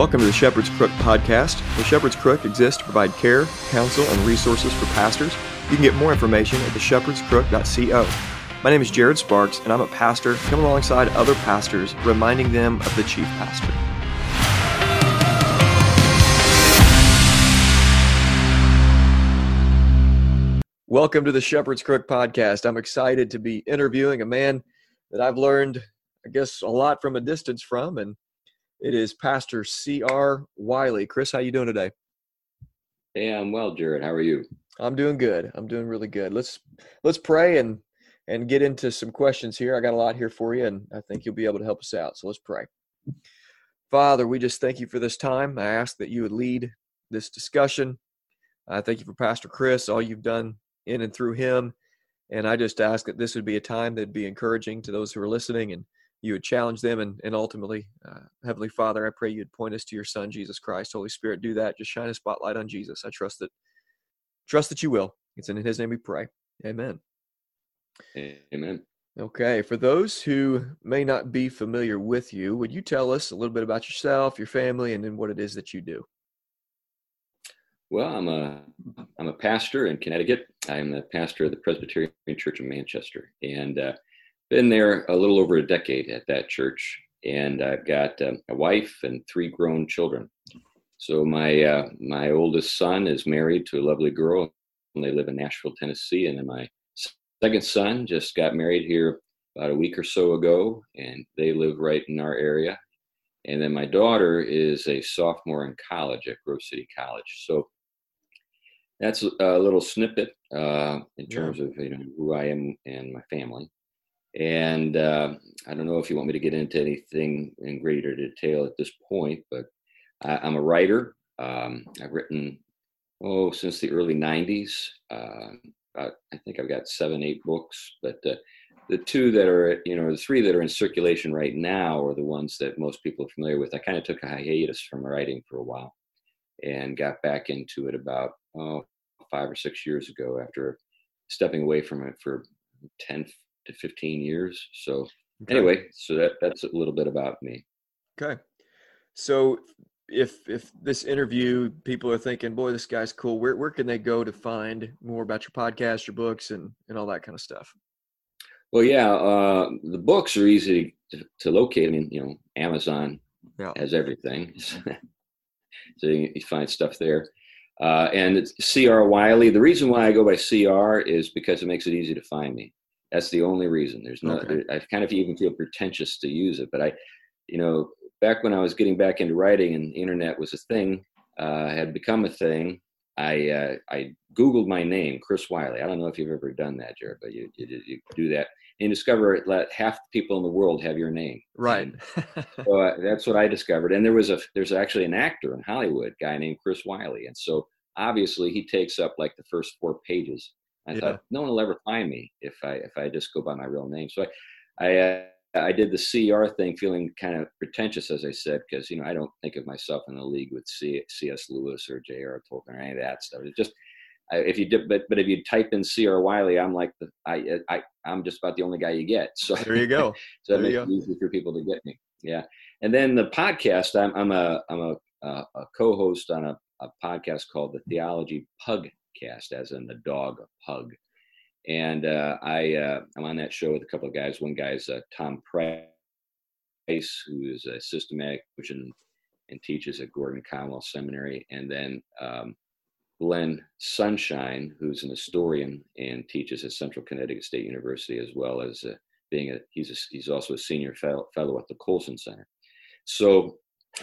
Welcome to the Shepherd's Crook podcast. The Shepherd's Crook exists to provide care, counsel, and resources for pastors. You can get more information at theshepherdscrook.co. My name is Jared Sparks, and I'm a pastor coming alongside other pastors, reminding them of the chief pastor. Welcome to the Shepherd's Crook podcast. I'm excited to be interviewing a man that I've learned, I guess, a lot from a distance from, and it is Pastor C.R. Wiley. Chris, how you doing today? Hey, I'm well, Jared. How are you? I'm doing good. I'm doing really good. Let's let's pray and and get into some questions here. I got a lot here for you, and I think you'll be able to help us out. So let's pray. Father, we just thank you for this time. I ask that you would lead this discussion. I thank you for Pastor Chris, all you've done in and through him. And I just ask that this would be a time that'd be encouraging to those who are listening and you would challenge them. And, and ultimately, uh, Heavenly Father, I pray you'd point us to your Son, Jesus Christ. Holy Spirit, do that. Just shine a spotlight on Jesus. I trust that, trust that you will. It's in his name we pray. Amen. Amen. Okay. For those who may not be familiar with you, would you tell us a little bit about yourself, your family, and then what it is that you do? Well, I'm a I'm a pastor in Connecticut. I'm the pastor of the Presbyterian Church of Manchester, and uh, been there a little over a decade at that church. And I've got uh, a wife and three grown children. So my uh, my oldest son is married to a lovely girl, and they live in Nashville, Tennessee. And then my second son just got married here about a week or so ago, and they live right in our area. And then my daughter is a sophomore in college at Grove City College. So that's a little snippet uh, in terms yeah. of you know who I am and my family. And uh, I don't know if you want me to get into anything in greater detail at this point, but I, am a writer. Um, I've written oh since the early '90s. Uh, I think I've got seven, eight books, but uh, the two that are you know the three that are in circulation right now are the ones that most people are familiar with. I kind of took a hiatus from writing for a while and got back into it about oh, five or six years ago after stepping away from it for 10 to 15 years. So okay. anyway, so that that's a little bit about me. Okay. So if if this interview people are thinking, boy, this guy's cool, where where can they go to find more about your podcast, your books and and all that kind of stuff? Well, yeah, uh, the books are easy to, to locate. I mean, you know, Amazon yeah. has everything. so you, you find stuff there. Uh, and it's CR Wiley. The reason why I go by CR is because it makes it easy to find me. That's the only reason. There's no. Okay. I kind of even feel pretentious to use it, but I, you know, back when I was getting back into writing and the internet was a thing, uh, had become a thing. I uh, I googled my name, Chris Wiley. I don't know if you've ever done that, Jared, but you you, you do that and discover that half the people in the world have your name. Right. so uh, that's what I discovered. And there was a there's actually an actor in Hollywood, guy named Chris Wiley, and so obviously he takes up like the first four pages. I yeah. thought no one will ever find me if I if I just go by my real name. So I I, uh, I did the CR thing, feeling kind of pretentious, as I said, because you know I don't think of myself in the league with C, C.S. Lewis or J.R. Tolkien or any of that stuff. It just if you did, but but if you type in C.R. Wiley, I'm like the I I I'm just about the only guy you get. So there you go. so that makes it easy for people to get me. Yeah, and then the podcast. I'm I'm a I'm a, a, a co-host on a, a podcast called the Theology Pugcast, as in the dog pug. And uh, I uh, I'm on that show with a couple of guys. One guy's uh, Tom Price, who is a systematic and, and teaches at Gordon Conwell Seminary, and then um, Glenn Sunshine, who's an historian and teaches at Central Connecticut State University, as well as uh, being a he's a, he's also a senior fellow, fellow at the Colson Center. So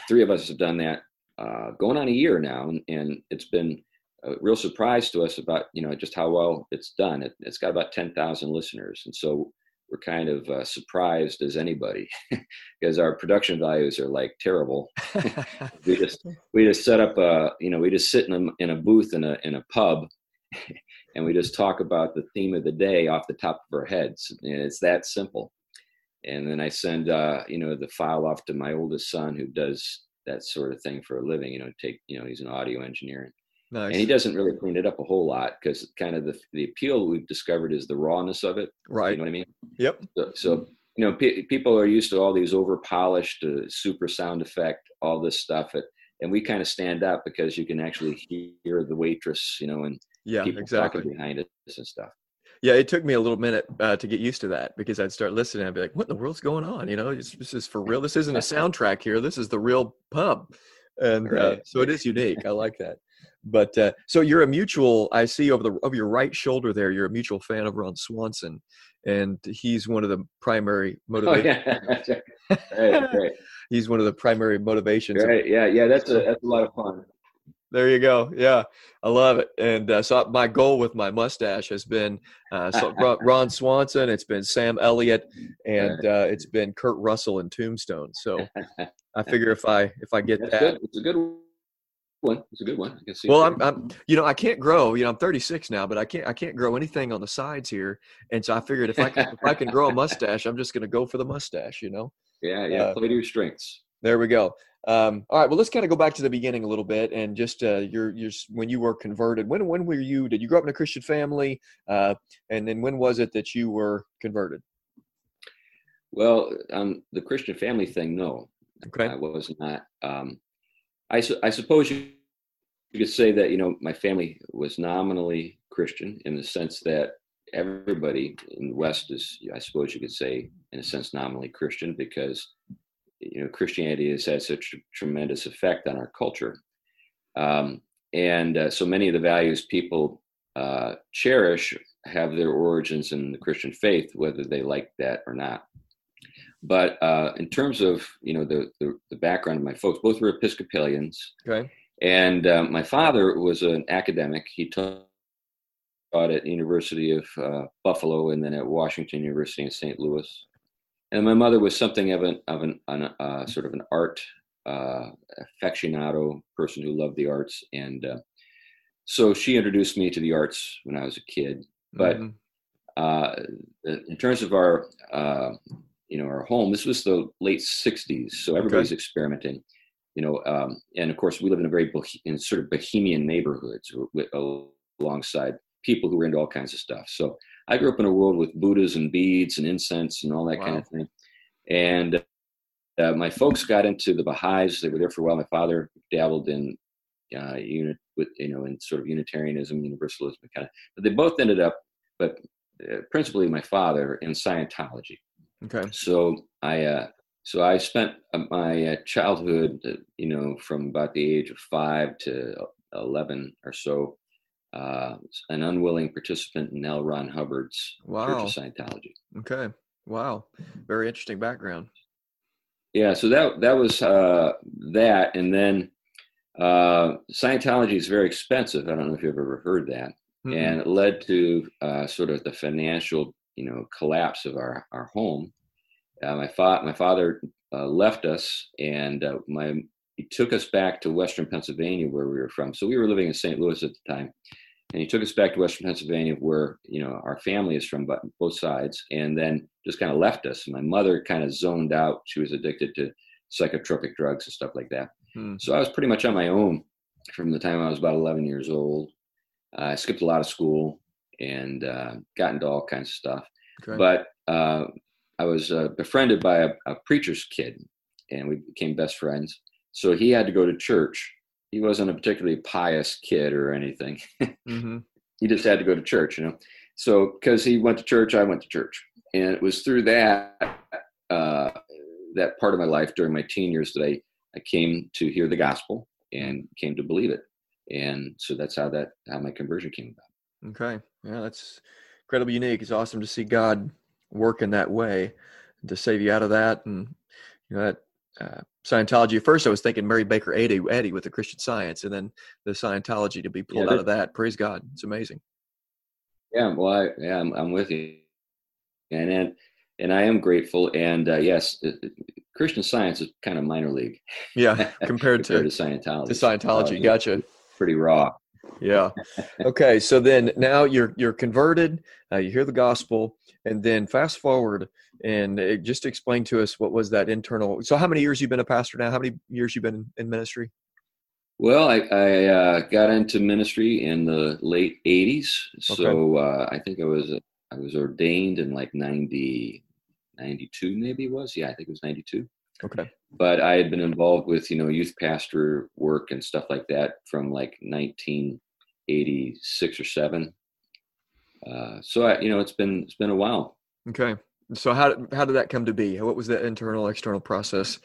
three of us have done that uh, going on a year now, and, and, it's been a real surprise to us about you know just how well it's done. It, has got about ten thousand listeners, and so we're kind of uh, surprised as anybody because our production values are like terrible. we just we just set up a you know we just sit in a in a booth in a in a pub, and we just talk about the theme of the day off the top of our heads. And it's that simple. And then I send uh, you know the file off to my oldest son who does that sort of thing for a living. You know, take you know he's an audio engineer. Nice. And he doesn't really clean it up a whole lot because kind of the the appeal we've discovered is the rawness of it. Right. You know what I mean? Yep. So, so you know, pe- people are used to all these over polished, uh, super sound effect, all this stuff. At, and we kind of stand out because you can actually hear the waitress, you know, and yeah, people exactly. talking behind us and stuff. Yeah, it took me a little minute uh, to get used to that because I'd start listening and I'd be like, "What in the world's going on?" You know, this, this is for real. This isn't a soundtrack here. This is the real pub, and uh, Right. so it is unique. I like that. But uh, so you're a mutual. I see over the over your right shoulder there. You're a mutual fan of Ron Swanson, and he's one of the primary Oh motivations. yeah, right. He's one of the primary motivations. of- right. Yeah, yeah. That's a that's a lot of fun. There you go. Yeah, I love it. And uh, so my goal with my mustache has been uh, so Ron- Ron Swanson, it's been Sam Elliott, and uh, it's been Kurt Russell and Tombstone. So I figure if I if I get That's that, good. It's a good one. It's a good one. I can see. well. I'm, I'm you know I can't grow. You know I'm 36 now, but I can't I can't grow anything on the sides here. And so I figured if I can, if I can grow a mustache, I'm just going to go for the mustache. You know. yeah, yeah. uh, Play to your strengths. There we go. Um, all right. Well, let's kind of go back to the beginning a little bit, and just uh, your your when you were converted. When when were you? Did you grow up in a Christian family? Uh, and then when was it that you were converted? Well, um, the Christian family thing, no, Okay. I was not. Um, I, su- I suppose you, you could say that you know my family was nominally Christian in the sense that everybody in the West is, I suppose you could say, in a sense, nominally Christian because you know Christianity has had such a tremendous effect on our culture, um, and uh, so many of the values people uh, cherish have their origins in the Christian faith, whether they like that or not. But uh, in terms of you know the, the the background of my folks, both were Episcopalians, Okay. And uh, my father was an academic. He taught at University of uh, Buffalo and then at Washington University in St. Louis. And my mother was something of an of an, an uh, sort of an art uh, aficionado person who loved the arts, and uh, so she introduced me to the arts when I was a kid. But Mhm. uh, in terms of our uh, you know our home this was the late 60s so everybody's experimenting you know um, and of course we live in a very bohe- in sort of bohemian neighborhoods with, alongside people who were into all kinds of stuff. So i grew up in a world with buddhas and beads and incense and all that kind of thing. And uh, my folks got into the baha'is. They were there for a while. My father dabbled in uh, unit with you know in sort of unitarianism universalism kind of but they both ended up but uh, principally my father in scientology. Okay. so I, uh, so I spent uh, my uh, childhood, uh, you know, from about the age of five to eleven or so, uh, an unwilling participant in L. Ron Hubbard's Church of Scientology. Okay. Wow. Very interesting background. Yeah, so that that was uh, that, and then uh, Scientology is very expensive. I don't know if you've ever heard that, Mhm. and it led to uh, sort of the financial, you know, collapse of our our home. Uh, my fa- my father uh, left us, and uh, my he took us back to Western Pennsylvania, where we were from. So we were living in St. Louis at the time, and he took us back to Western Pennsylvania, where you know our family is from, but both sides, and then just kind of left us. My mother kind of zoned out; she was addicted to psychotropic drugs and stuff like that. Hmm. So I was pretty much on my own from the time I was about 11 years old. I skipped a lot of school and uh, got into all kinds of stuff. But uh, I was uh, befriended by a, a preacher's kid, and we became best friends. So he had to go to church. He wasn't a particularly pious kid or anything. hmm he just had to go to church, you know. So because he went to church, I went to church, and it was through that uh, that part of my life during my teen years that I I came to hear the gospel and came to believe it, and so that's how that how my conversion came about. Okay. Yeah, that's incredibly unique. It's awesome to see God work in that way to save you out of that. And you know that uh, Scientology. At first, I was thinking Mary Baker Eddy, Eddy with the Christian Science, and then the Scientology to be pulled Yeah, out of that. Praise God. It's amazing. Yeah, well, I, yeah, I'm, I'm with you, and and and I am grateful. And uh, yes, uh, Christian Science is kind of minor league Yeah, compared to to Scientology. to Scientology. Uh, Gotcha. Pretty raw. Yeah. Okay. So then now you're you're converted. Uh, you hear the gospel, and then fast forward and uh, just explain to us what was that internal. So how many years you've been a pastor now? How many years you've been in, in ministry? Well, I, I uh, got into ministry in the late '80s, so uh, I think I was I was ordained in like '90, 92 maybe it was. Yeah, I think it was 92. Okay. But I had been involved with, you know, youth pastor work and stuff like that from like 1986 or 7. Uh, so I, you know, it's been it's been a while. Okay. So how how did that come to be? What was the internal external process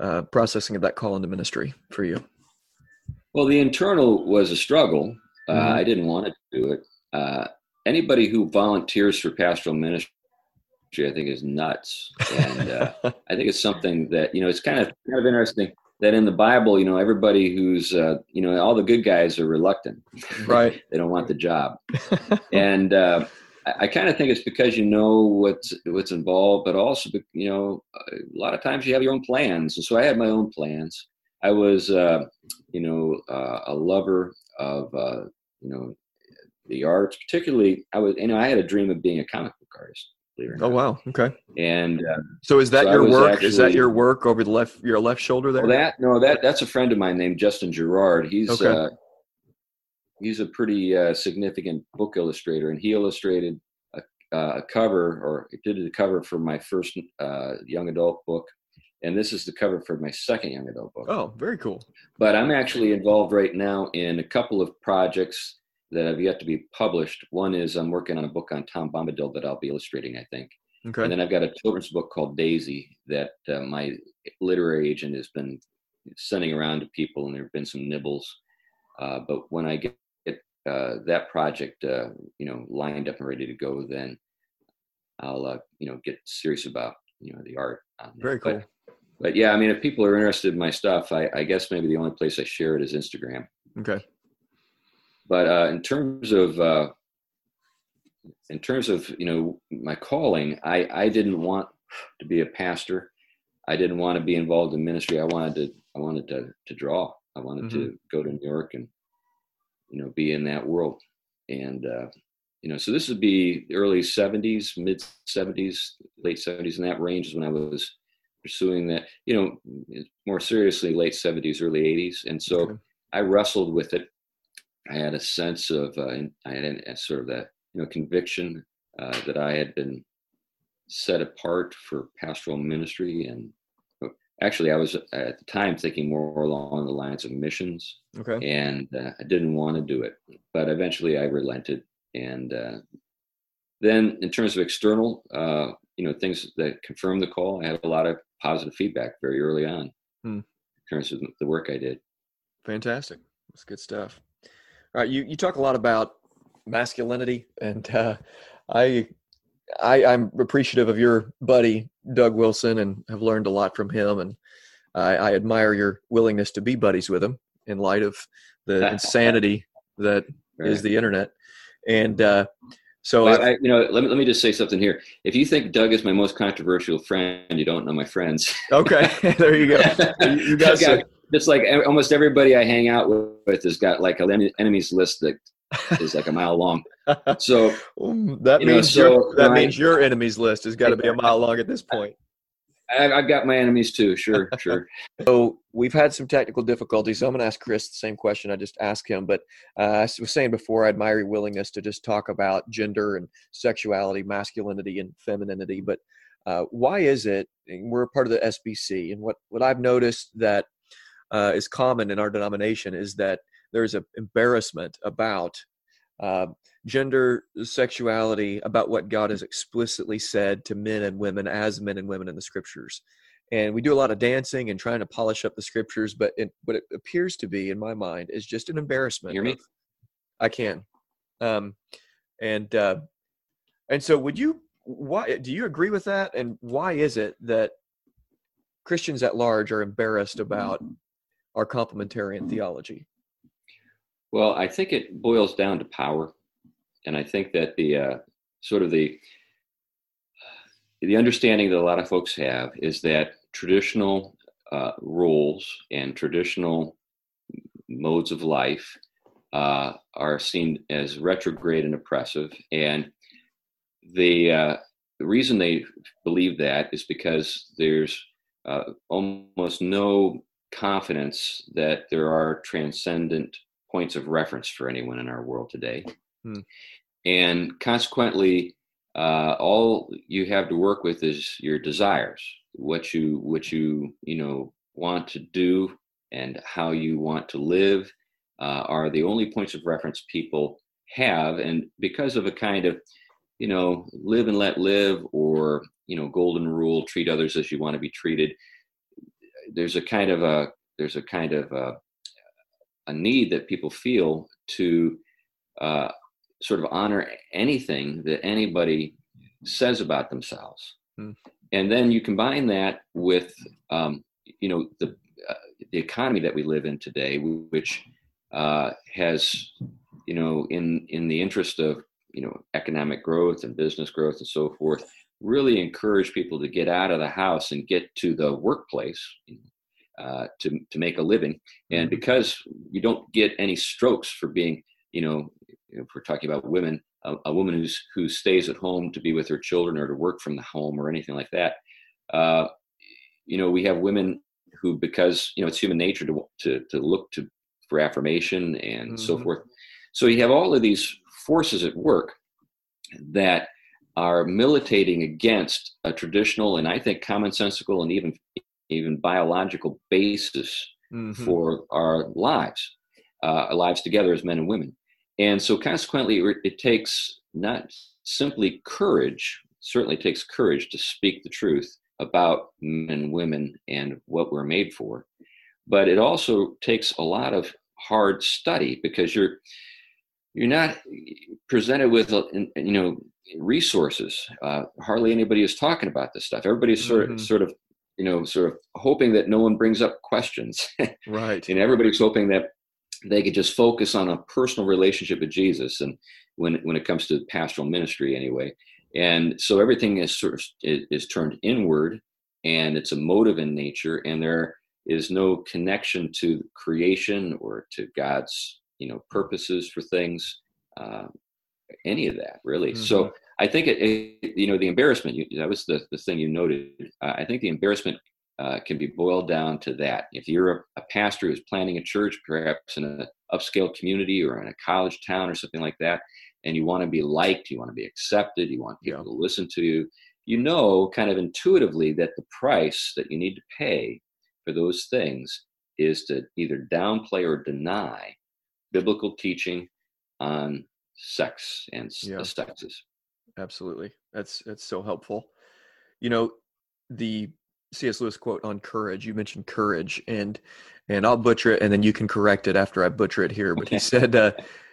uh, processing of that call into ministry for you? Well, the internal was a struggle. Uh, Mhm. I didn't want to do it. Uh, anybody who volunteers for pastoral ministry, I think, is nuts. And uh, I think it's something that you know. It's kind of kind of interesting that in the Bible, you know, everybody who's uh, you know, all the good guys are reluctant. right. they don't want the job, and uh, I, I kind of think it's because you know what's what's involved, but also you know, a lot of times you have your own plans, and so I had my own plans. I was, uh, you know, uh, a lover of, uh, you know, the arts. Particularly, I was, you know, I had a dream of being a comic book artist. Believe it or Oh wow. Okay. And uh, So is that So your work? is that your work over the left your left shoulder there? well, that no, that that's a friend of mine named Justin Gerard. He's Okay. uh, he's a pretty uh, significant book illustrator, and he illustrated a, uh, a cover, or did the cover for my first uh, young adult book, and this is the cover for my second young adult book. oh, very cool. But I'm actually involved right now in a couple of projects that have yet to be published. One is I'm working on a book on Tom Bombadil that I'll be illustrating, I think. Okay. And then I've got a children's book called Daisy that uh, my literary agent has been sending around to people, and there have been some nibbles. Uh, but when I get, get uh, that project, uh, you know, lined up and ready to go, then I'll, uh, you know, get serious about, you know, the art. Very But- cool. But, yeah, I mean, if people are interested in my stuff, I, I guess maybe the only place I share it is Instagram. Okay. But uh, in terms of uh, in terms of you know my calling, I I didn't want to be a pastor. I didn't want to be involved in ministry. I wanted to I wanted to to draw. I wanted to go to New York and you know be in that world. And uh, you know, so this would be early '70s, mid '70s, late '70s, in that range is when I was pursuing that. You know, more seriously, late '70s, early '80s. And so Okay. I wrestled with it. I had a sense of, uh, I had a, a sort of that, you know, conviction uh, that I had been set apart for pastoral ministry. And uh, actually, I was at the time thinking more along the lines of missions, Okay. and uh, I didn't want to do it. But eventually, I relented. And uh, then, in terms of external, uh, you know, things that confirmed the call, I had a lot of positive feedback very early on Hmm. in terms of the work I did. Fantastic. That's good stuff. All right, you, you talk a lot about masculinity, and uh, I, I I'm appreciative of your buddy Doug Wilson, and have learned a lot from him, and I, I admire your willingness to be buddies with him in light of the insanity that is Right. the internet. And uh, so, Well, I, I, you know, let me let me just say something here. If you think Doug is my most controversial friend, you don't know my friends. okay, there you go. You, you got- just like almost everybody I hang out with has got like an enemies list that is like a mile long. So Um, that You know, means so your that when I- means your enemies list has got to be a mile long at this point. I, I've got my enemies too. Sure, sure. So we've had some technical difficulties. So I'm going to ask Chris the same question I just asked him. But uh, I was saying before, I admire your willingness to just talk about gender and sexuality, masculinity and femininity. But uh, why is it we're a part of the SBC? And what what I've noticed that uh, is common in our denomination is that there's an embarrassment about uh, gender, sexuality, about what God has explicitly said to men and women as men and women in the scriptures. And we do a lot of dancing and trying to polish up the scriptures, but it, what it appears to be, in my mind, is just an embarrassment. Hear me? I can. Um, and uh, and so, would you? Why do you agree with that? And why is it that Christians at large are embarrassed about our complementarian theology? Well, I think it boils down to power, and I think that the uh, sort of the the understanding that a lot of folks have is that traditional uh, rules and traditional modes of life uh, are seen as retrograde and oppressive, and the uh, the reason they believe that is because there's uh, almost no confidence that there are transcendent points of reference for anyone in our world today. Hmm. And consequently, uh, all you have to work with is your desires, what you what you you know want to do, and how you want to live uh, are the only points of reference people have, and because of a kind of you know live and let live or you know golden rule treat others as you want to be treated there's a kind of a there's a kind of a, a need that people feel to uh, sort of honor anything that anybody says about themselves. Mm. And then you combine that with, um, you know, the uh, the economy that we live in today, which uh, has, you know, in in the interest of you know economic growth and business growth and so forth, really encourage people to get out of the house and get to the workplace uh, to to make a living. And mm-hmm. because you don't get any strokes for being, you know, if we're talking about women, a, a, woman who's who stays at home to be with her children or to work from the home or anything like that. Uh, you know, we have women who, because you know, it's human nature to to to look to for affirmation and mm-hmm. so forth. So you have all of these forces at work that are militating against a traditional and I think commonsensical and even even biological basis mm-hmm. for our lives, uh, our lives together as men and women. And so, consequently, it takes not simply courage, certainly takes courage to speak the truth about men and women and what we're made for, but it also takes a lot of hard study because you're you're not presented with you know resources. Uh, hardly anybody is talking about this stuff. Everybody's sort mm-hmm. sort of you know sort of hoping that no one brings up questions. right. and everybody's hoping that they could just focus on a personal relationship with Jesus and when when it comes to pastoral ministry anyway. And so everything is sort of is, is turned inward and it's emotive in nature and there is no connection to creation or to God's you know purposes for things uh, any of that really mm-hmm. so i think it, it, you know the embarrassment you, that was the, the thing you noted uh, i think the embarrassment uh, can be boiled down to that. If you're a, a, pastor who's planning a church, perhaps in an upscale community or in a college town or something like that, and you want to be liked, you want to be accepted, you want people to listen to you, you know kind of intuitively that the price that you need to pay for those things is to either downplay or deny biblical teaching on sex and yeah. the sexes. Absolutely. That's that's so helpful. You know, the C.S. Lewis quote on courage. You mentioned courage, and and I'll butcher it, and then you can correct it after I butcher it here. But okay. he said uh,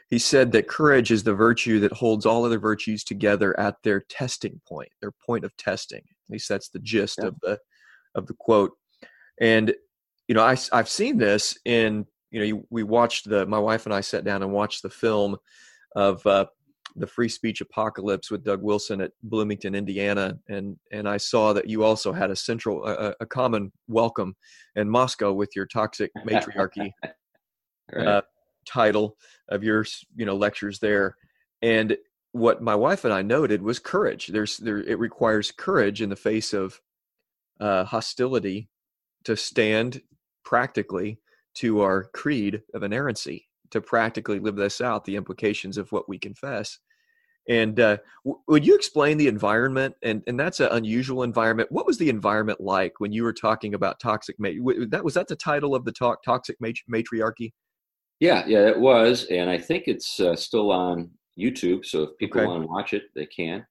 he said that courage is the virtue that holds all other virtues together at their testing point, their point of testing. At least that's the gist yeah. of the of the quote. And you know, I I've seen this in you know you, we watched the my wife and I sat down and watched the film of uh, the free speech apocalypse with Doug Wilson at Bloomington, Indiana, and and I saw that you also had a central a, a common welcome in Moscow with your toxic matriarchy right. uh, title of your you know lectures there, and what my wife and I noted was courage. There's there it requires courage in the face of uh, hostility to stand practically to our creed of inerrancy to practically live this out the implications of what we confess and uh, w- would you explain the environment? And and that's an unusual environment. What was the environment like when you were talking about toxic? Ma- that was that the title of the talk, toxic mat- matriarchy. Yeah, yeah, it was, and I think it's uh, still on YouTube. So if people okay. want to watch it, they can.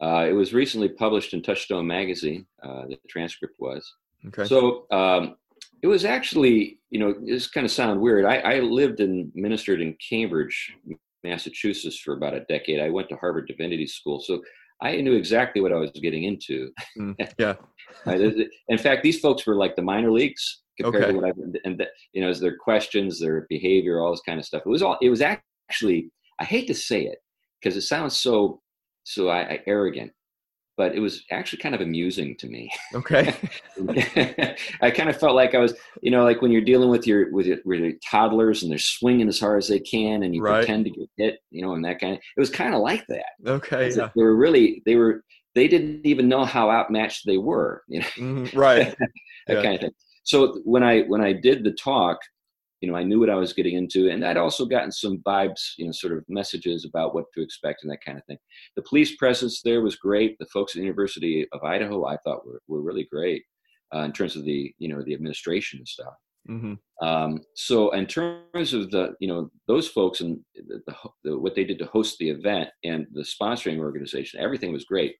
Uh, it was recently published in Touchstone magazine. Uh, the transcript was. Okay. So um, it was actually, you know, this kind of sound weird. I, I lived and ministered in Cambridge, Massachusetts for about a decade. I went to Harvard Divinity School, so I knew exactly what I was getting into. Mm, yeah. in fact, these folks were like the minor leagues compared okay. to what I've and the, you know, as their questions, their behavior, all this kind of stuff. It was all. It was actually. I hate to say it because it sounds so so I, I arrogant, but it was actually kind of amusing to me. Okay. I kind of felt like I was, you know, like when you're dealing with your with your, with your toddlers and they're swinging as hard as they can, and you right. pretend to get hit, you know, and that kind of. It was kind of like that. Okay. Yeah. They were really they were they didn't even know how outmatched they were. You know. Mm-hmm. Right. that yeah. kind of thing. So when I when I did the talk, you know, I knew what I was getting into, and I'd also gotten some vibes, you know, sort of messages about what to expect and that kind of thing. The police presence there was great. The folks at the University of Idaho, I thought were, were really great uh, in terms of the, you know, the administration and stuff. Mm-hmm. Um, so in terms of the, you know, those folks and the, the, the, what they did to host the event and the sponsoring organization, everything was great.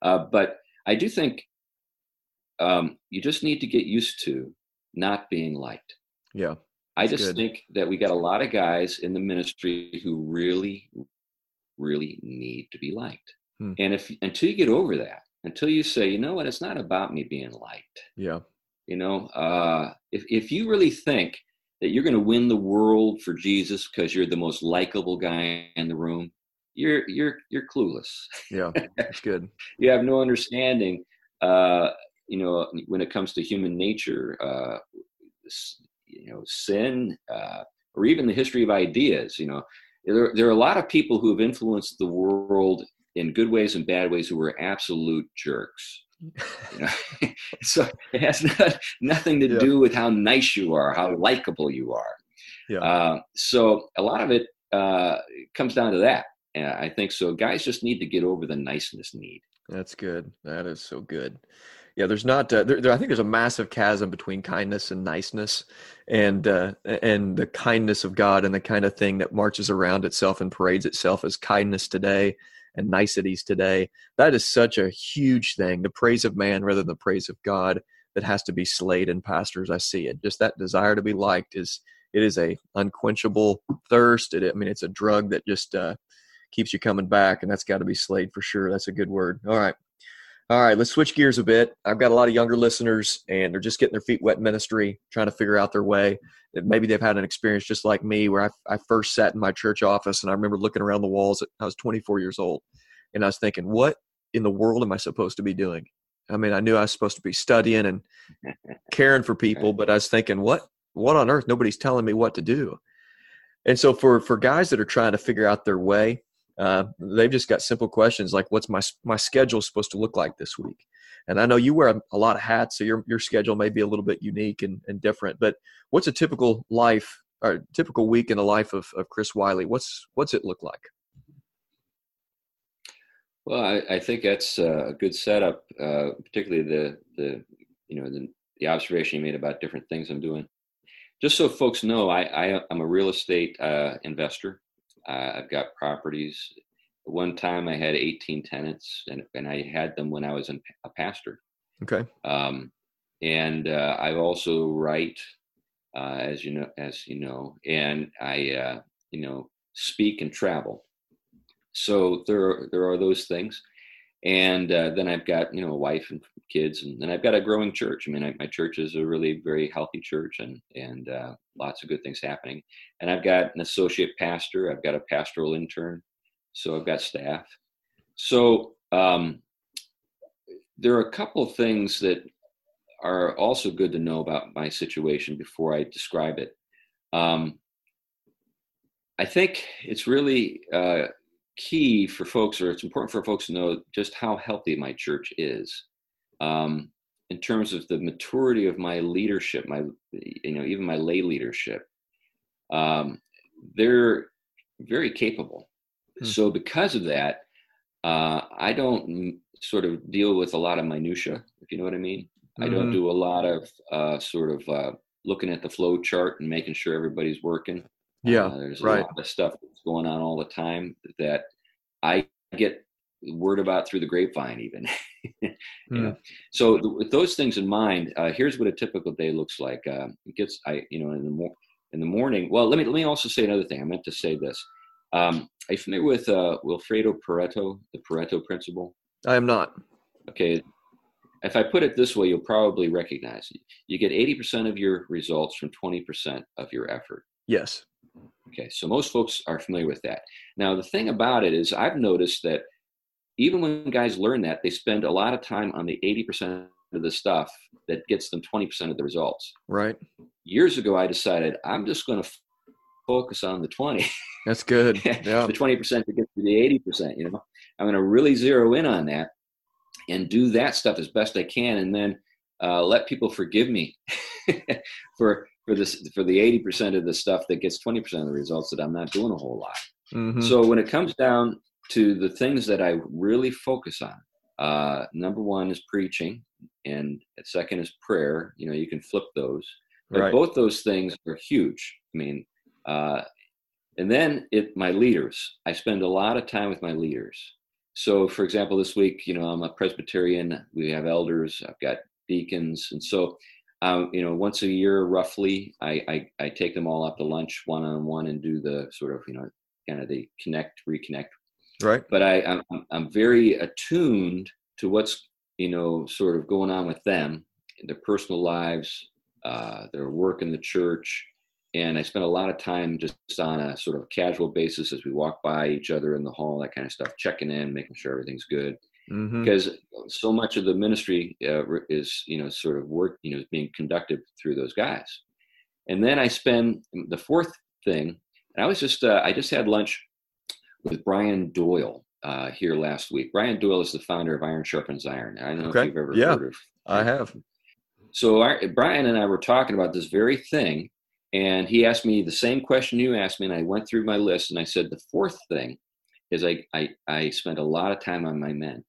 Uh, but I do think um, you just need to get used to not being liked. Yeah. I just good. think that we got a lot of guys in the ministry who really, really need to be liked. Hmm. And if until you get over that, until you say, you know what, it's not about me being liked. Yeah. You know, uh, if if you really think that you're going to win the world for Jesus because you're the most likable guy in the room, you're you're you're clueless. Yeah, that's good. you have no understanding. Uh, you know, when it comes to human nature, uh, you know, sin, uh, or even the history of ideas. You know, there, there are a lot of people who have influenced the world in good ways and bad ways who were absolute jerks. you know? so it has not, nothing to yeah. do with how nice you are, how likable you are. Yeah. Uh, so a lot of it uh, comes down to that. And I think so. Guys just need to get over the niceness need. That's good. That is so good yeah there's not uh, there, there, i think there's a massive chasm between kindness and niceness and uh, and the kindness of god and the kind of thing that marches around itself and parades itself as kindness today and niceties today. That is such a huge thing the praise of man rather than the praise of god that has to be slayed in pastors i see it. Just that desire to be liked is it is a unquenchable thirst. It, i mean it's a drug that just uh, keeps you coming back and that's got to be slayed for sure. That's a good word. All right all right, let's switch gears a bit. I've got a lot of younger listeners, and they're just getting their feet wet in ministry, trying to figure out their way. Maybe they've had an experience just like me, where I, I first sat in my church office, and I remember looking around the walls. At, I was 24 years old, and I was thinking, "What in the world am I supposed to be doing?" I mean, I knew I was supposed to be studying and caring for people, but I was thinking, "What? What on earth? Nobody's telling me what to do." And so, for for guys that are trying to figure out their way, uh, they've just got simple questions like, "What's my my schedule supposed to look like this week?" And I know you wear a, a, lot of hats, so your your schedule may be a little bit unique and, and different. But what's a typical life or typical week in the life of, of Chris Wiley? What's what's it look like? Well, I, I think that's a good setup, uh, particularly the the you know the, the observation you made about different things I'm doing. Just so folks know, I, I am a real estate uh, investor. Uh, I've got properties. One time I had 18 tenants, and, and I had them when I was a pastor. Okay. Um, and uh, I also write, uh, as you know, as you know, and I, uh, you know, speak and travel. So there, are, there are those things, and uh, then I've got you know a wife and kids, and I've got a growing church. I mean, I, my church is a really very healthy church, and and uh, lots of good things happening. And I've got an associate pastor. I've got a pastoral intern, so I've got staff. So um, there are a couple of things that are also good to know about my situation before I describe it. Um, I think it's really uh, key for folks, or it's important for folks to know just how healthy my church is um, in terms of the maturity of my leadership, my you know even my lay leadership. Um, they're very capable. Hmm. So because of that, uh, I don't sort of deal with a lot of minutia, if you know what I mean. Mm-hmm. I don't mm-hmm. do a lot of uh, sort of uh, looking at the flow chart and making sure everybody's working. Yeah, uh, there's a right. lot of stuff that's going on all the time that I get word about through the grapevine, even. you mm. know? So th- with those things in mind, uh, here's what a typical day looks like. Uh, it gets, I you know, in the mo- in the morning. Well, let me let me also say another thing. I meant to say this. Um, are you familiar with uh, Wilfredo Pareto, the Pareto principle? I am not. Okay. If I put it this way, you'll probably recognize it. You get 80% of your results from 20% of your effort. Yes. Okay, so most folks are familiar with that. Now, the thing about it is, I've noticed that even when guys learn that, they spend a lot of time on the 80% of the stuff that gets them 20% of the results. Right. Years ago, I decided I'm just going to f- focus on the 20. That's good. Yeah. the 20% to get to the 80%, you know, I'm going to really zero in on that and do that stuff as best I can. And then uh, let people forgive me for for this for the 80% of the stuff that gets 20% of the results that I'm not doing a whole lot. Mm-hmm. So when it comes down to the things that I really focus on, uh, number one is preaching, and second is prayer. You know, you can flip those, but Right. both those things are huge. I mean, uh, and then it my leaders. I spend a lot of time with my leaders. So, for example, this week, you know, I'm a Presbyterian. We have elders. I've got deacons, and so, um, you know, once a year, roughly, I, I I take them all out to lunch one on one and do the sort of, you know, kind of the connect, reconnect. Right. but I, I'm, I'm- very attuned to what's you know sort of going on with them, their personal lives, uh, their work in the church, and I spend a lot of time just on a sort of casual basis as we walk by each other in the hall, that kind of stuff, checking in, making sure everything's good, Mm-hmm. because so much of the ministry uh, is you know sort of work you know is being conducted through those guys, and then I spend the fourth thing, and I was just uh, I just had lunch with Brian Doyle uh, here last week. Brian Doyle is the founder of Iron Sharpens Iron. I don't know Okay. if you've ever Yeah. heard of. I have. So Brian and I were talking about this very thing, and he asked me the same question you asked me, and I went through my list, and I said the fourth thing is I I, I spent a lot of time on my men.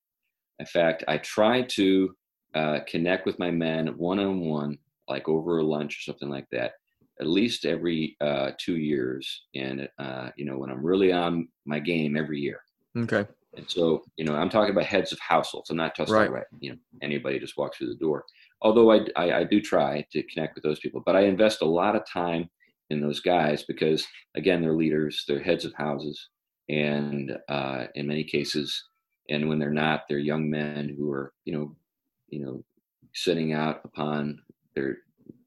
In fact, I try to uh, connect with my men one on one, like over a lunch or something like that, at least every uh, two years, and uh, you know when I'm really on my game every year. Okay. And so, you know, I'm talking about heads of households. I'm not just Right. right. you know, anybody just walks through the door. Although I, I, I do try to connect with those people, but I invest a lot of time in those guys because, again, they're leaders, they're heads of houses, and uh, in many cases, and when they're not, they're young men who are, you know, you know, setting out upon their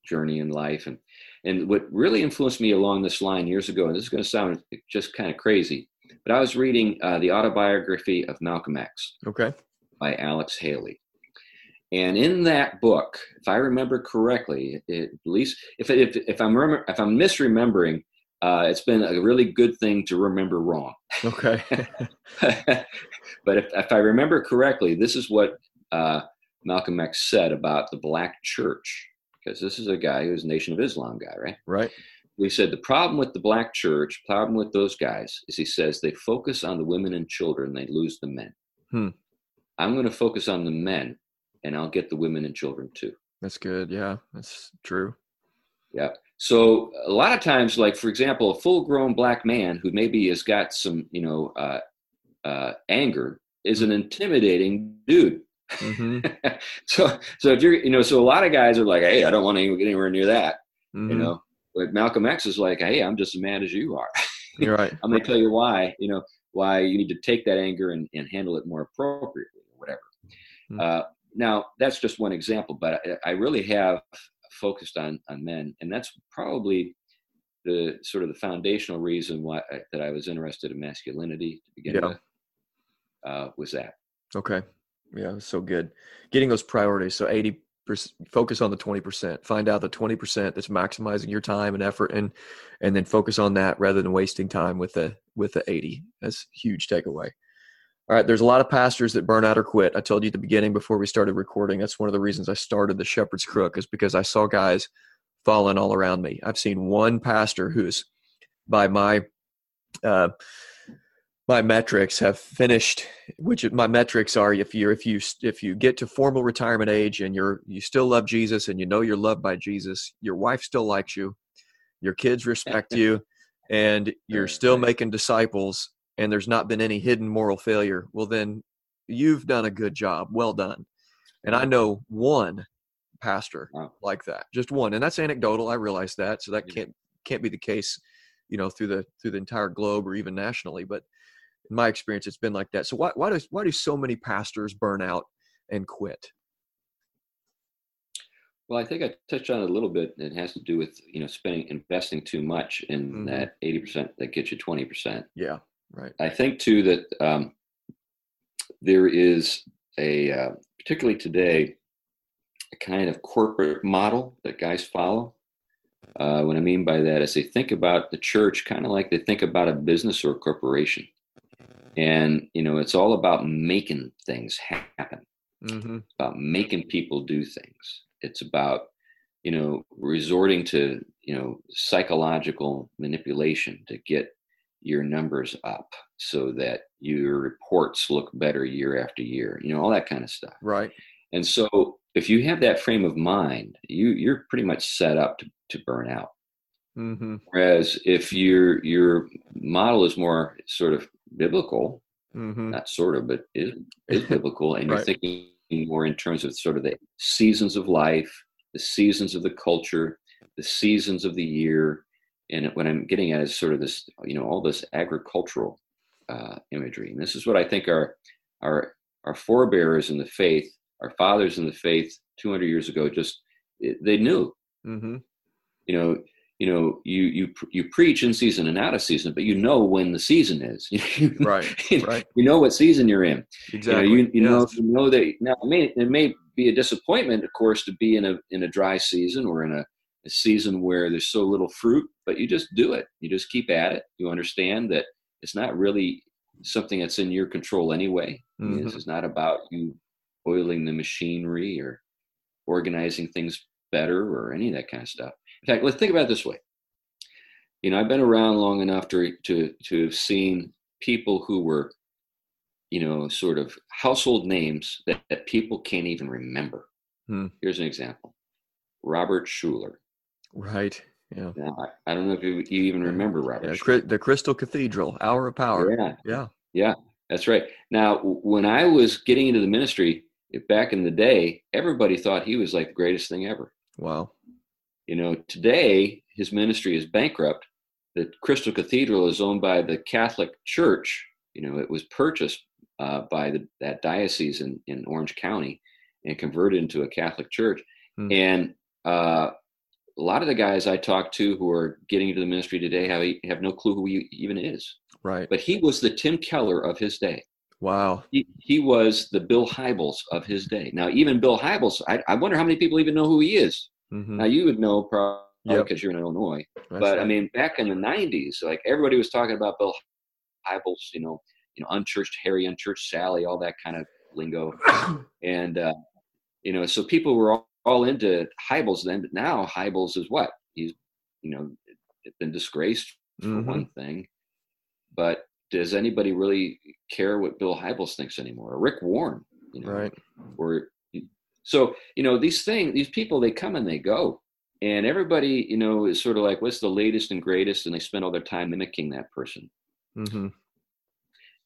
journey in life. And and what really influenced me along this line years ago, and this is going to sound just kind of crazy, but I was reading uh, the autobiography of Malcolm X Okay. by Alex Haley. And in that book, if I remember correctly, it, at least if, if, if I'm remember, if I'm misremembering, uh, it's been a really good thing to remember wrong. Okay. but if, if I remember correctly, this is what uh, Malcolm X said about the black church, because this is a guy who's a Nation of Islam guy, right? right. we said the problem with the black church, problem with those guys, is he says they focus on the women and children, they lose the men. Hmm. I'm going to focus on the men, and I'll get the women and children too. That's good. Yeah. That's true. Yeah. So a lot of times, like for example, a full-grown black man who maybe has got some, you know, uh, uh, anger is an intimidating dude. Mm-hmm. so, so if you're, you know, so a lot of guys are like, "Hey, I don't want to get anywhere near that," mm-hmm. you know. But Malcolm X is like, "Hey, I'm just as mad as you are." You're right. I'm going to tell you why, you know, why you need to take that anger and, and handle it more appropriately or whatever. Hmm. Uh, now, that's just one example, but I, I really have focused on, on men. And that's probably the sort of the foundational reason why I, that I was interested in masculinity to begin Yeah. with uh, was that. Okay. Yeah, so good. Getting those priorities. So 80 percent focus on the 20%. Find out the 20% that's maximizing your time and effort and and then focus on that rather than wasting time with the with the 80. That's a huge takeaway. All right, there's a lot of pastors that burn out or quit. I told you at the beginning before we started recording. That's one of the reasons I started the Shepherd's Crook is because I saw guys falling all around me. I've seen one pastor who's by my uh, my metrics have finished which my metrics are if you if you if you get to formal retirement age and you're you still love Jesus and you know you're loved by Jesus your wife still likes you your kids respect you and you're still making disciples and there's not been any hidden moral failure well then you've done a good job well done and I know one pastor Wow. like that just one and that's anecdotal I realize that so that can't can't be the case you know through the through the entire globe or even nationally but in my experience it's been like that so why why does why do so many pastors burn out and quit Well, I think I touched on it a little bit. It has to do with, you know, spending, investing too much in Mhm. that 80% that gets you 20%. yeah right I think too that um, there is a uh, particularly today a kind of corporate model that guys follow. Uh, what I mean by that is they think about the church kind of like they think about a business or a corporation, and you know it's all about making things happen, mm-hmm. about making people do things. It's about you know resorting to you know psychological manipulation to get your numbers up so that your reports look better year after year you know all that kind of stuff right and so if you have that frame of mind you you're pretty much set up to, to burn out mm-hmm. whereas if your your model is more sort of biblical Mm-hmm. not sort of but is, is biblical and you're thinking more in terms of sort of the seasons of life the seasons of the culture the seasons of the year and what i'm getting at is sort of this you know all this agricultural uh, imagery and this is what i think our our our forebears in the faith our fathers in the faith 200 years ago just they knew Mm-hmm. you know you know you you you preach in season and out of season but you know when the season is Right, right. you know what season you're in Exactly. you know, you, you know, you know that now it may, it may be a disappointment, of course, to be in a in a dry season or in a, a season where there's so little fruit, but you just do it. You just keep at it. You understand that it's not really something that's in your control anyway. I mean. This is not about you oiling the machinery or organizing things better or any of that kind of stuff. In fact, let's think about it this way. You know, I've been around long enough to to to have seen people who were you know, sort of household names that, that people can't even remember. Hmm. Here's an example Robert Schuller. Right. Yeah. Now, I, I don't know if you, you even remember Robert yeah. The Crystal Cathedral, Hour of Power. Yeah, Yeah. yeah, that's right. Now, when I was getting into the ministry back in the day, everybody thought he was like the greatest thing ever. Wow. You know, today his ministry is bankrupt. The Crystal Cathedral is owned by the Catholic Church. You know, it was purchased uh, by the, that diocese in, in Orange County and converted into a Catholic church. Hmm. And uh, a lot of the guys I talk to who are getting into the ministry today have, have no clue who he even is. Right. But he was the Tim Keller of his day. Wow. He, he was the Bill Hybels of his day. Now, even Bill Hybels, I, I wonder how many people even know who he is. Mm-hmm. Now, you would know probably Yep. because you're in Illinois. That's but I mean, back in the '90s, like everybody was talking about Bill Hybels, you know, you know, unchurched Harry, unchurched Sally, all that kind of lingo, and uh, you know, so people were all, into Hybels then. But now Hybels is what he's, you know, been disgraced for Mhm. one thing, but does anybody really care what Bill Hybels thinks anymore? Or Rick Warren, you know, Right. or so you know these things these people they come and they go and everybody you know is sort of like what's the latest and greatest and they spend all their time mimicking that person Mm-hmm.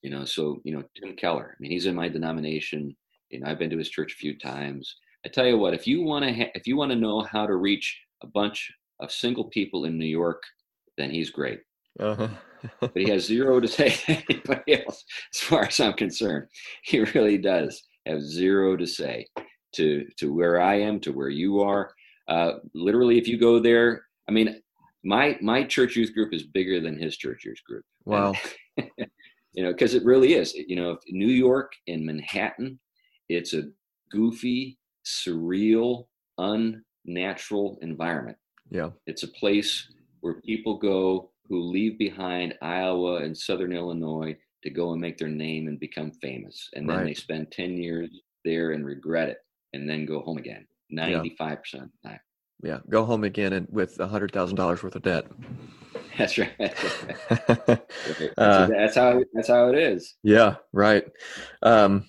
you know so you know tim keller i mean he's in my denomination you know i've been to his church a few times i tell you what if you want to ha- if you want to know how to reach a bunch of single people in new york then he's great. Uh-huh. but he has zero to say to anybody else as far as i'm concerned. He really does have zero to say to to where i am to where you are. Uh, literally if you go there i mean my my church youth group is bigger than his church youth group. Wow. you know because it really is. You know new york in manhattan it's a goofy surreal unnatural environment Yeah. it's a place where people go who leave behind Iowa and Southern Illinois to go and make their name and become famous. And then Right. they spend 10 years there and regret it and then go home again 95% of the time. Yeah. Go home again and with a hundred thousand dollars worth of debt. That's right. uh, that's, that's how that's how it is. Yeah, right. Um,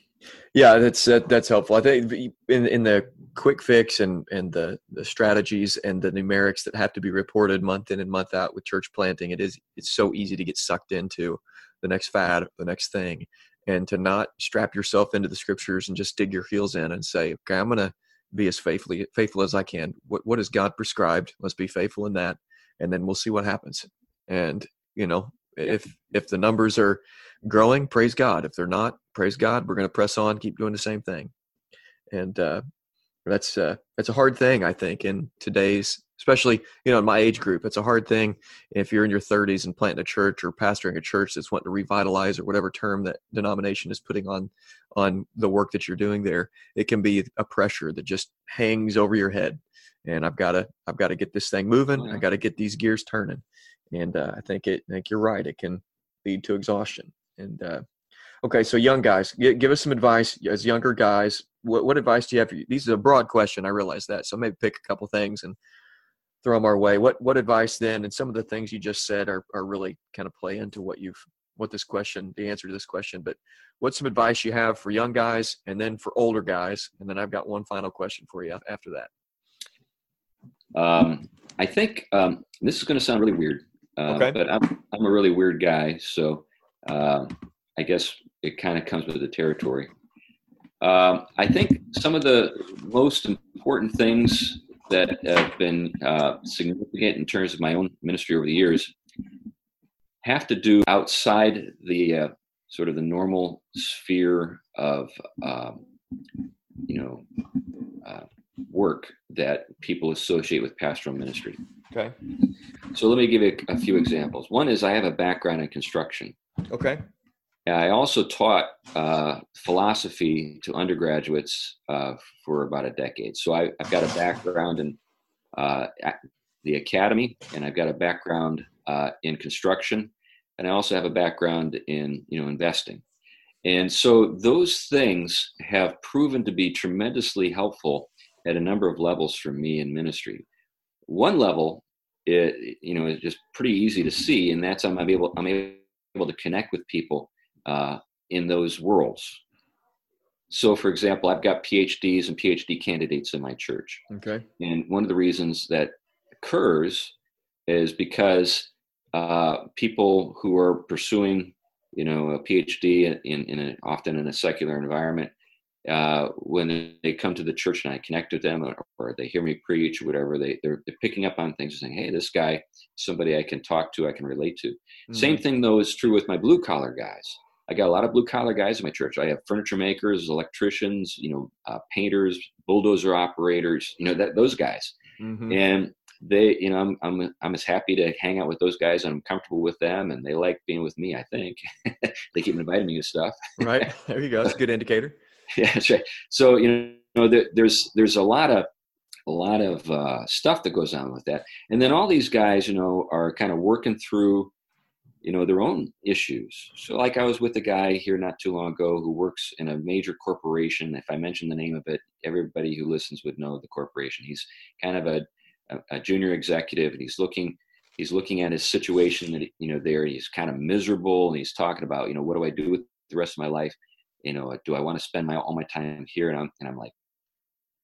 yeah, that's that, that's helpful. I think in in the quick fix and and the the strategies and the numerics that have to be reported month in and month out with church planting, it is it's so easy to get sucked into the next fad, the next thing, and to not strap yourself into the scriptures and just dig your heels in and say, okay, I'm gonna be as faithfully faithful as I can. What what has God prescribed? Let's be faithful in that, and then we'll see what happens. And you know, if if the numbers are growing, praise God. If they're not, praise God. We're going to press on, keep doing the same thing. And uh, that's uh, that's a hard thing, I think, in today's, especially you know, in my age group. It's a hard thing if you're in your 30s and planting a church or pastoring a church that's wanting to revitalize or whatever term that denomination is putting on on the work that you're doing there. It can be a pressure that just hangs over your head. And I've got to I've got to get this thing moving. I got to get these gears turning. And uh, I think it I think you're right. It can lead to exhaustion. And uh, okay, so young guys, give us some advice as younger guys. What, what advice do you have? For you? These is a broad question. I realize that. So maybe pick a couple things and throw them our way. What what advice then? And some of the things you just said are are really kind of play into what you've what this question, the answer to this question. But what's some advice you have for young guys and then for older guys? And then I've got one final question for you after that. Um, I think um, this is going to sound really weird, uh, okay. but I'm I'm a really weird guy, so uh, I guess it kind of comes with the territory. Um, I think some of the most important things that have been uh, significant in terms of my own ministry over the years have to do outside the uh, sort of the normal sphere of um, you know uh, work that people associate with pastoral ministry. Okay. So let me give you a, a few examples. One is I have a background in construction. Okay. I also taught uh, philosophy to undergraduates uh, for about a decade. So I, have got a background in uh, the academy, and I've got a background uh, in construction, and I also have a background in you know investing. And so those things have proven to be tremendously helpful at a number of levels for me in ministry. One level, it, you know, is just pretty easy to see, and that's I'm able I'm able to connect with people uh, in those worlds. So, for example, I've got PhDs and PhD candidates in my church. Okay. And one of the reasons that occurs is because uh, people who are pursuing, you know, a PhD in, in a, often in a secular environment, uh, when they come to the church and I connect with them or, or they hear me preach or whatever, they, they're, they're picking up on things and saying, hey, this guy, somebody I can talk to, I can relate to. Mm-hmm. Same thing, though, is true with my blue collar guys. I got a lot of blue collar guys in my church. I have furniture makers, electricians, you know, uh, painters, bulldozer operators, you know, that those guys. Mm-hmm. And they, you know, I'm, I'm, I'm as happy to hang out with those guys. I'm comfortable with them and they like being with me. I think they keep inviting me to stuff. right. There you go. That's a good indicator. yeah, that's right. So, you know, there, there's, there's a lot of, a lot of uh, stuff that goes on with that. And then all these guys, you know, are kind of working through you know their own issues. So like i was with a guy here not too long ago who works in a major corporation. If i mention the name of it everybody who listens would know the corporation. He's kind of a, a, a junior executive and he's looking he's looking at his situation that you know there. He's kind of miserable and he's talking about you know what do i do with the rest of my life you know do i want to spend my all my time here and i'm and i'm like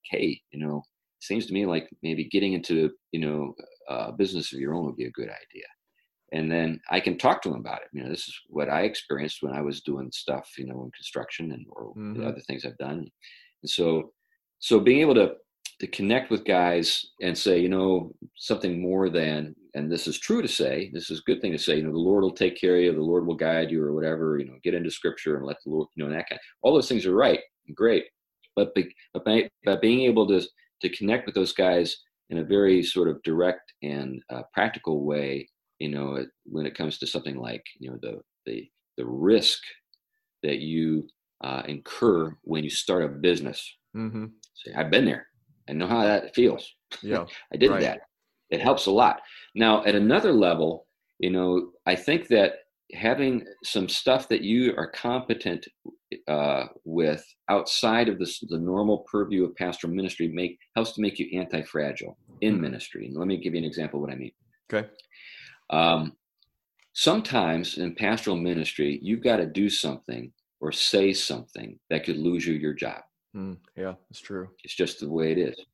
hey you know seems to me like maybe getting into you know a business of your own would be a good idea and then I can talk to them about it. You know, this is what I experienced when I was doing stuff, you know, in construction and or mm-hmm. other things I've done. And so, so being able to to connect with guys and say, you know, something more than, and this is true to say, this is a good thing to say, you know, the Lord will take care of you, the Lord will guide you, or whatever. You know, get into Scripture and let the Lord, you know, that kind. Of, all those things are right, great, but be, but by, by being able to to connect with those guys in a very sort of direct and uh, practical way you know when it comes to something like you know the the the risk that you uh, incur when you start a business mm-hmm. See, i've been there i know how that feels yeah i did right. that it helps a lot now at another level you know i think that having some stuff that you are competent uh, with outside of this, the normal purview of pastoral ministry make helps to make you anti-fragile in mm-hmm. ministry and let me give you an example of what i mean okay um, sometimes in pastoral ministry, you've got to do something or say something that could lose you your job. Mm, yeah, that's true. It's just the way it is.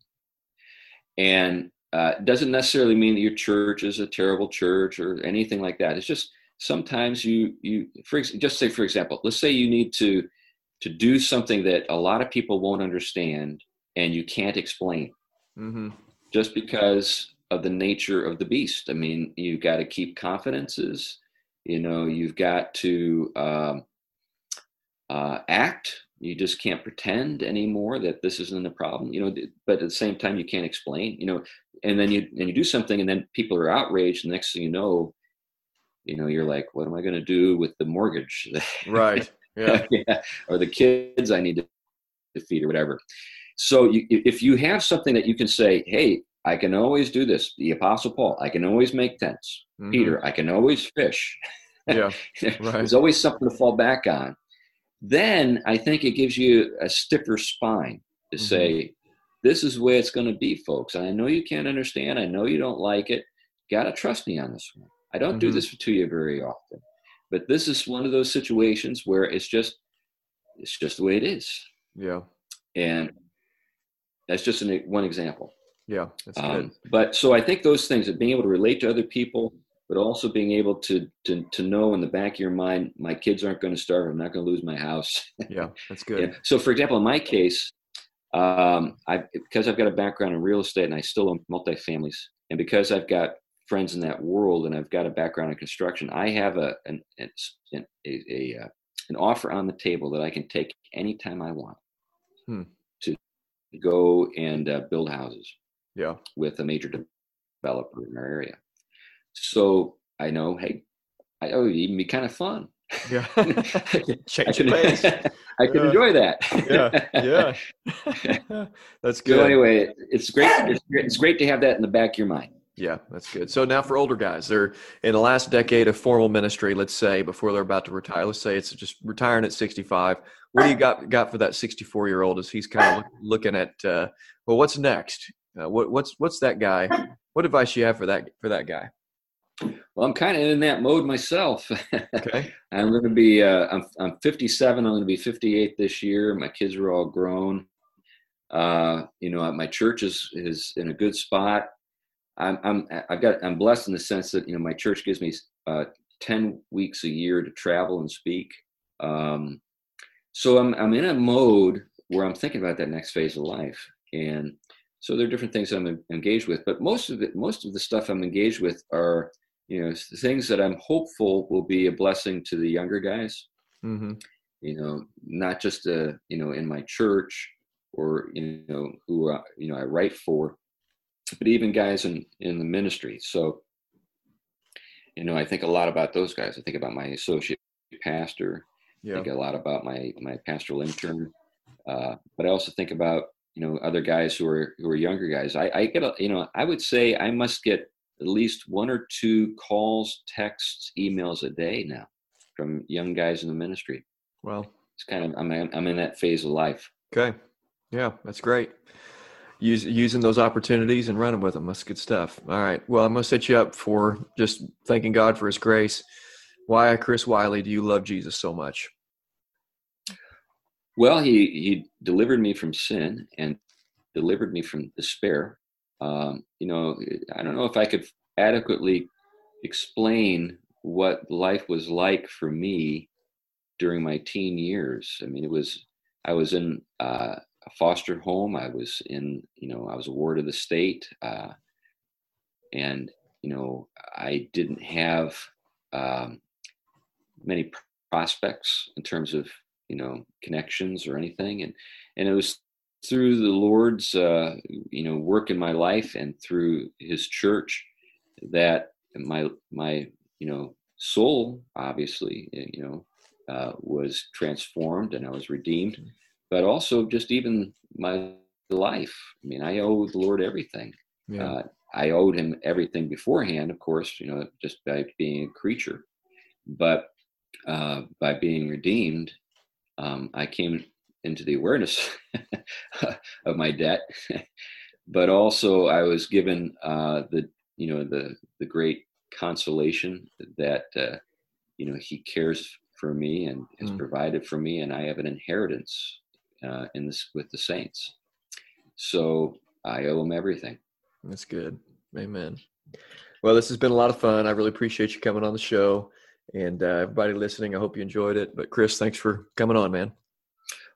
And uh, doesn't necessarily mean that your church is a terrible church or anything like that. It's just sometimes you you for just say for example, let's say you need to to do something that a lot of people won't understand and you can't explain. Mm-hmm. Just because of the nature of the beast. I mean, you've got to keep confidences. You know, you've got to um, uh, act. You just can't pretend anymore that this isn't a problem. You know, but at the same time, you can't explain. You know, and then you and you do something, and then people are outraged. And next thing you know, you know, you're like, what am I going to do with the mortgage? Right. Yeah. yeah. Or the kids I need to feed or whatever. So you, if you have something that you can say, hey, I can always do this. The Apostle Paul, I can always make tents. Mm-hmm. Peter, I can always fish. Yeah, right. There's always something to fall back on. Then I think it gives you a stiffer spine to mm-hmm. say, this is the way it's going to be, folks. And I know you can't understand. I know you don't like it. Got to trust me on this one. I don't mm-hmm. do this for to you very often, but this is one of those situations where it's just, it's just the way it is. Yeah. And that's just an, one example. Yeah, that's um, good. But so I think those things of being able to relate to other people, but also being able to to to know in the back of your mind, my kids aren't going to starve. I'm not going to lose my house. Yeah, that's good. yeah. So, for example, in my case, um, I because I've got a background in real estate and I still own multifamilies, and because I've got friends in that world and I've got a background in construction, I have a an an, a, a, uh, an offer on the table that I can take anytime I want hmm. to go and uh, build houses. Yeah, with a major developer in our area. So I know, hey, I, it'd even be kind of fun. Yeah, change I can, pace. I can yeah. enjoy that. yeah, yeah, that's good. So anyway, it's great. It's great. It's great to have that in the back of your mind. Yeah, that's good. So now for older guys, they're in the last decade of formal ministry. Let's say before they're about to retire. Let's say it's just retiring at 65. What do you got got for that 64 year old? As he's kind of look, looking at, uh, well, what's next? Uh, what, what's what's that guy? What advice you have for that for that guy? Well, I'm kind of in that mode myself. Okay. I'm going to be. Uh, I'm I'm 57. I'm going to be 58 this year. My kids are all grown. Uh, you know, my church is is in a good spot. I'm I'm I've got I'm blessed in the sense that you know my church gives me uh, 10 weeks a year to travel and speak. Um, so I'm I'm in a mode where I'm thinking about that next phase of life, and so there are different things I'm engaged with. But most of it, most of the stuff I'm engaged with are you know things that i'm hopeful will be a blessing to the younger guys. Mm-hmm. you know not just uh you know in my church or you know who uh, you know i write for but even guys in in the ministry. So you know i think a lot about those guys. I think about my associate pastor. Yeah. i think a lot about my my pastoral intern. Uh, but i also think about you know other guys who are who are younger guys. I i get a you know i would say i must get at least one or two calls, texts, emails a day now from young guys in the ministry. Well, it's kind of I'm I'm in that phase of life. Okay, yeah, that's great. Use, using those opportunities and running with them. That's good stuff. All right. Well, I'm going to set you up for just thanking God for His grace. Why, Chris Wiley, do you love Jesus so much? Well, he he delivered me from sin and delivered me from despair um, you know, I don't know if I could adequately explain what life was like for me during my teen years. I mean, it was, I was in uh, a foster home. I was in, you know, I was a ward of the state. Uh, and, you know, I didn't have um, many prospects in terms of, you know, connections or anything. And, and it was through the Lord's, uh, you know, work in my life and through His church, that my my you know soul obviously eh, you know uh, was transformed and I was redeemed, but also just even my life. I mean, I owe the Lord everything. Yeah. Uh, I owed Him everything beforehand, of course, you know, just by being a creature, but uh, by being redeemed, um, I came into the awareness of my debt, but also I was given uh, the you know the the great consolation that uh, you know He cares for me and has mm. provided for me, and I have an inheritance uh, in this with the saints. So I owe Him everything. That's good. Amen. Well, this has been a lot of fun. I really appreciate you coming on the show. And uh, everybody listening, I hope you enjoyed it. But Chris, thanks for coming on, man.